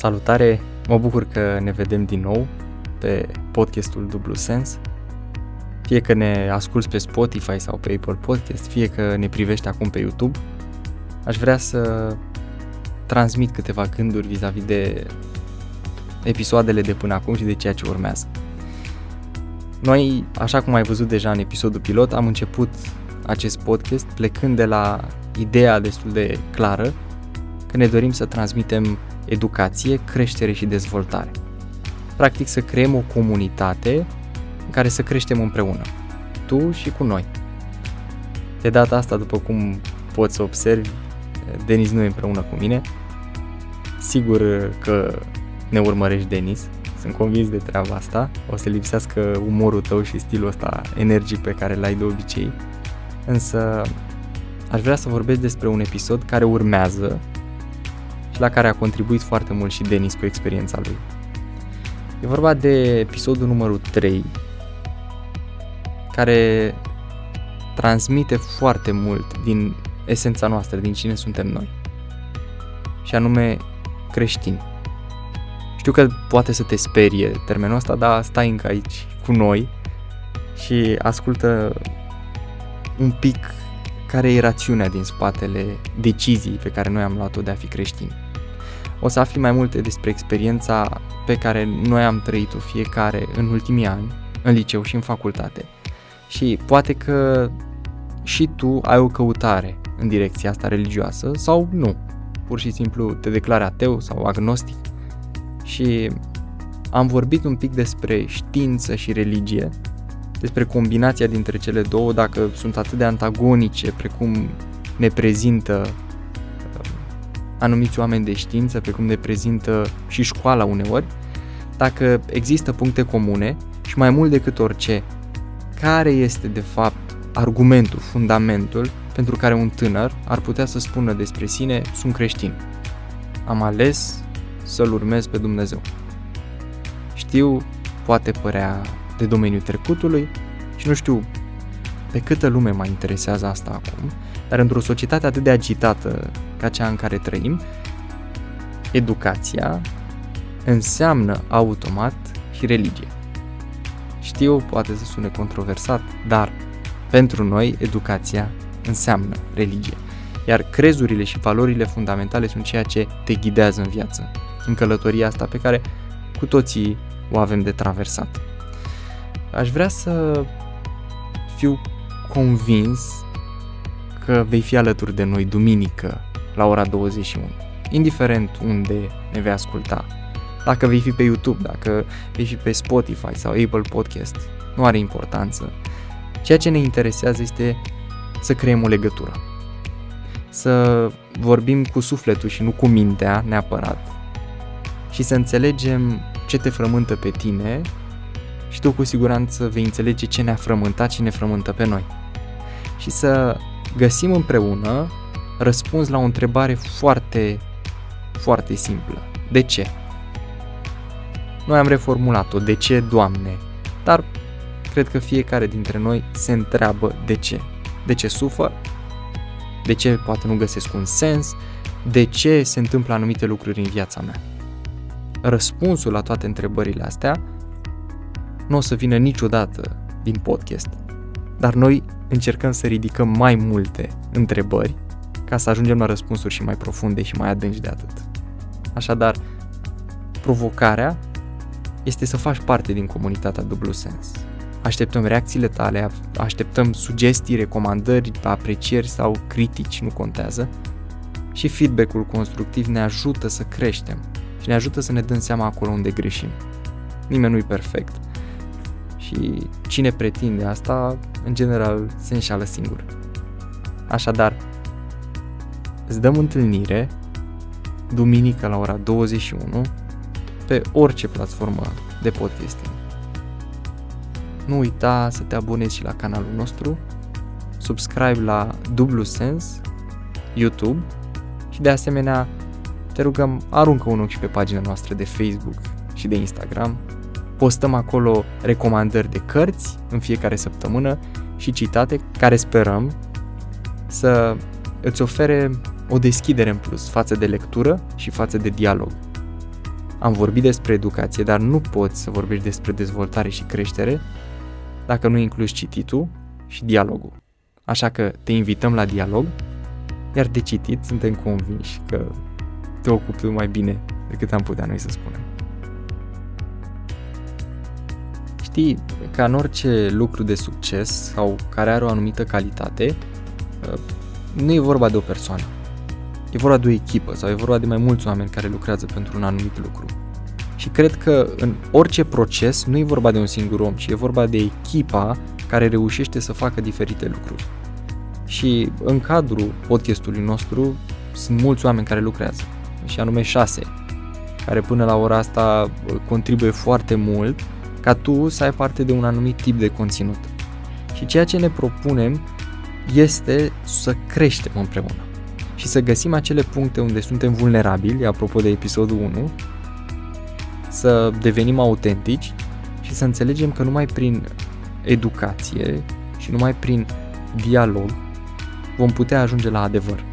Salutare! Mă bucur că ne vedem din nou pe podcastul Dublu Sens. Fie că ne asculți pe Spotify sau pe Apple Podcast, fie că ne privești acum pe YouTube, aș vrea să transmit câteva gânduri vis-a-vis de episoadele de până acum și de ceea ce urmează. Noi, așa cum ai văzut deja în episodul pilot, am început acest podcast plecând de la ideea destul de clară că ne dorim să transmitem educație, creștere și dezvoltare. Practic să creăm o comunitate în care să creștem împreună, tu și cu noi. De data asta, după cum poți să observi, Denis nu e împreună cu mine. Sigur că ne urmărești, Denis. Sunt convins de treaba asta. O să lipsească umorul tău și stilul ăsta energic pe care l-ai de obicei. Însă aș vrea să vorbesc despre un episod care urmează la care a contribuit foarte mult și Denis cu experiența lui. E vorba de episodul numărul 3, care transmite foarte mult din esența noastră, din cine suntem noi. Și anume creștini. Știu că poate să te sperie termenul ăsta, dar stai încă aici cu noi și ascultă un pic care e rațiunea din spatele deciziei pe care noi am luat-o de a fi creștini o să afli mai multe despre experiența pe care noi am trăit-o fiecare în ultimii ani, în liceu și în facultate. Și poate că și tu ai o căutare în direcția asta religioasă sau nu. Pur și simplu te declari ateu sau agnostic. Și am vorbit un pic despre știință și religie, despre combinația dintre cele două, dacă sunt atât de antagonice precum ne prezintă anumiți oameni de știință, precum ne prezintă și școala uneori, dacă există puncte comune și mai mult decât orice, care este de fapt argumentul, fundamentul pentru care un tânăr ar putea să spună despre sine sunt creștin. Am ales să-L urmez pe Dumnezeu. Știu, poate părea de domeniul trecutului și nu știu pe câtă lume mă interesează asta acum, dar într-o societate atât de agitată ca cea în care trăim, educația înseamnă automat și religie. Știu, poate să sune controversat, dar pentru noi educația înseamnă religie. Iar crezurile și valorile fundamentale sunt ceea ce te ghidează în viață, în călătoria asta pe care cu toții o avem de traversat. Aș vrea să fiu convins că vei fi alături de noi duminică la ora 21, indiferent unde ne vei asculta. Dacă vei fi pe YouTube, dacă vei fi pe Spotify sau Apple Podcast, nu are importanță. Ceea ce ne interesează este să creăm o legătură. Să vorbim cu sufletul și nu cu mintea neapărat. Și să înțelegem ce te frământă pe tine și tu cu siguranță vei înțelege ce ne-a frământat și ne frământă pe noi. Și să găsim împreună răspuns la o întrebare foarte, foarte simplă. De ce? Noi am reformulat-o, de ce, Doamne? Dar cred că fiecare dintre noi se întreabă de ce. De ce sufăr? De ce poate nu găsesc un sens? De ce se întâmplă anumite lucruri în viața mea? Răspunsul la toate întrebările astea nu o să vină niciodată din podcast, dar noi încercăm să ridicăm mai multe întrebări ca să ajungem la răspunsuri și mai profunde și mai adânci de atât. Așadar, provocarea este să faci parte din comunitatea Dublu Sens. Așteptăm reacțiile tale, așteptăm sugestii, recomandări, aprecieri sau critici, nu contează. Și feedback-ul constructiv ne ajută să creștem și ne ajută să ne dăm seama acolo unde greșim. Nimeni nu-i perfect. Și cine pretinde asta, în general, se înșală singur. Așadar, îți dăm întâlnire duminică la ora 21 pe orice platformă de podcasting. Nu uita să te abonezi și la canalul nostru, subscribe la Dublu Sens, YouTube și de asemenea te rugăm aruncă un ochi și pe pagina noastră de Facebook și de Instagram. Postăm acolo recomandări de cărți în fiecare săptămână și citate care sperăm să îți ofere o deschidere în plus față de lectură și față de dialog. am vorbit despre educație, dar nu poți să vorbești despre dezvoltare și creștere dacă nu incluzi cititul și dialogul. Așa că te invităm la dialog, iar de citit suntem convinși că te ocupi mai bine decât am putea noi să spunem. Știi, ca în orice lucru de succes sau care are o anumită calitate, uh, nu e vorba de o persoană. E vorba de o echipă sau e vorba de mai mulți oameni care lucrează pentru un anumit lucru. Și cred că în orice proces nu e vorba de un singur om, ci e vorba de echipa care reușește să facă diferite lucruri. Și în cadrul podcastului nostru sunt mulți oameni care lucrează, și anume șase, care până la ora asta contribuie foarte mult ca tu să ai parte de un anumit tip de conținut. Și ceea ce ne propunem este să creștem împreună și să găsim acele puncte unde suntem vulnerabili, apropo de episodul 1, să devenim autentici și să înțelegem că numai prin educație și numai prin dialog vom putea ajunge la adevăr.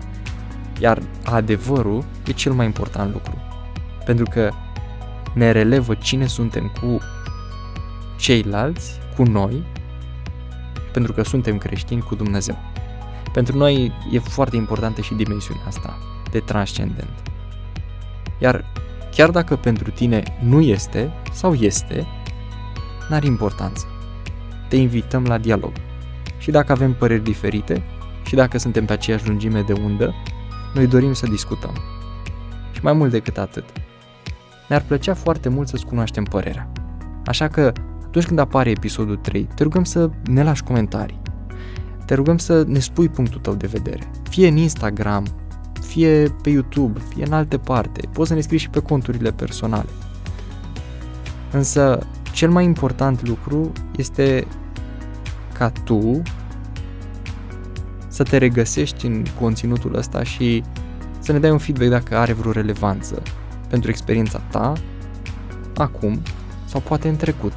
Iar adevărul e cel mai important lucru. Pentru că ne relevă cine suntem cu ceilalți, cu noi, pentru că suntem creștini cu Dumnezeu. Pentru noi e foarte importantă și dimensiunea asta de transcendent. Iar chiar dacă pentru tine nu este sau este, n-are importanță. Te invităm la dialog. Și dacă avem păreri diferite și dacă suntem pe aceeași lungime de undă, noi dorim să discutăm. Și mai mult decât atât, ne-ar plăcea foarte mult să-ți cunoaștem părerea. Așa că, atunci când apare episodul 3, te rugăm să ne lași comentarii. Te rugăm să ne spui punctul tău de vedere. Fie în Instagram, fie pe YouTube, fie în alte parte. Poți să ne scrii și pe conturile personale. Însă, cel mai important lucru este ca tu să te regăsești în conținutul ăsta și să ne dai un feedback dacă are vreo relevanță pentru experiența ta, acum sau poate în trecut,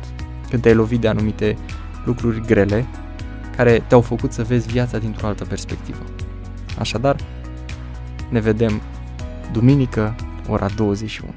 când te-ai lovit de anumite lucruri grele care te-au făcut să vezi viața dintr-o altă perspectivă. Așadar, ne vedem duminică, ora 21.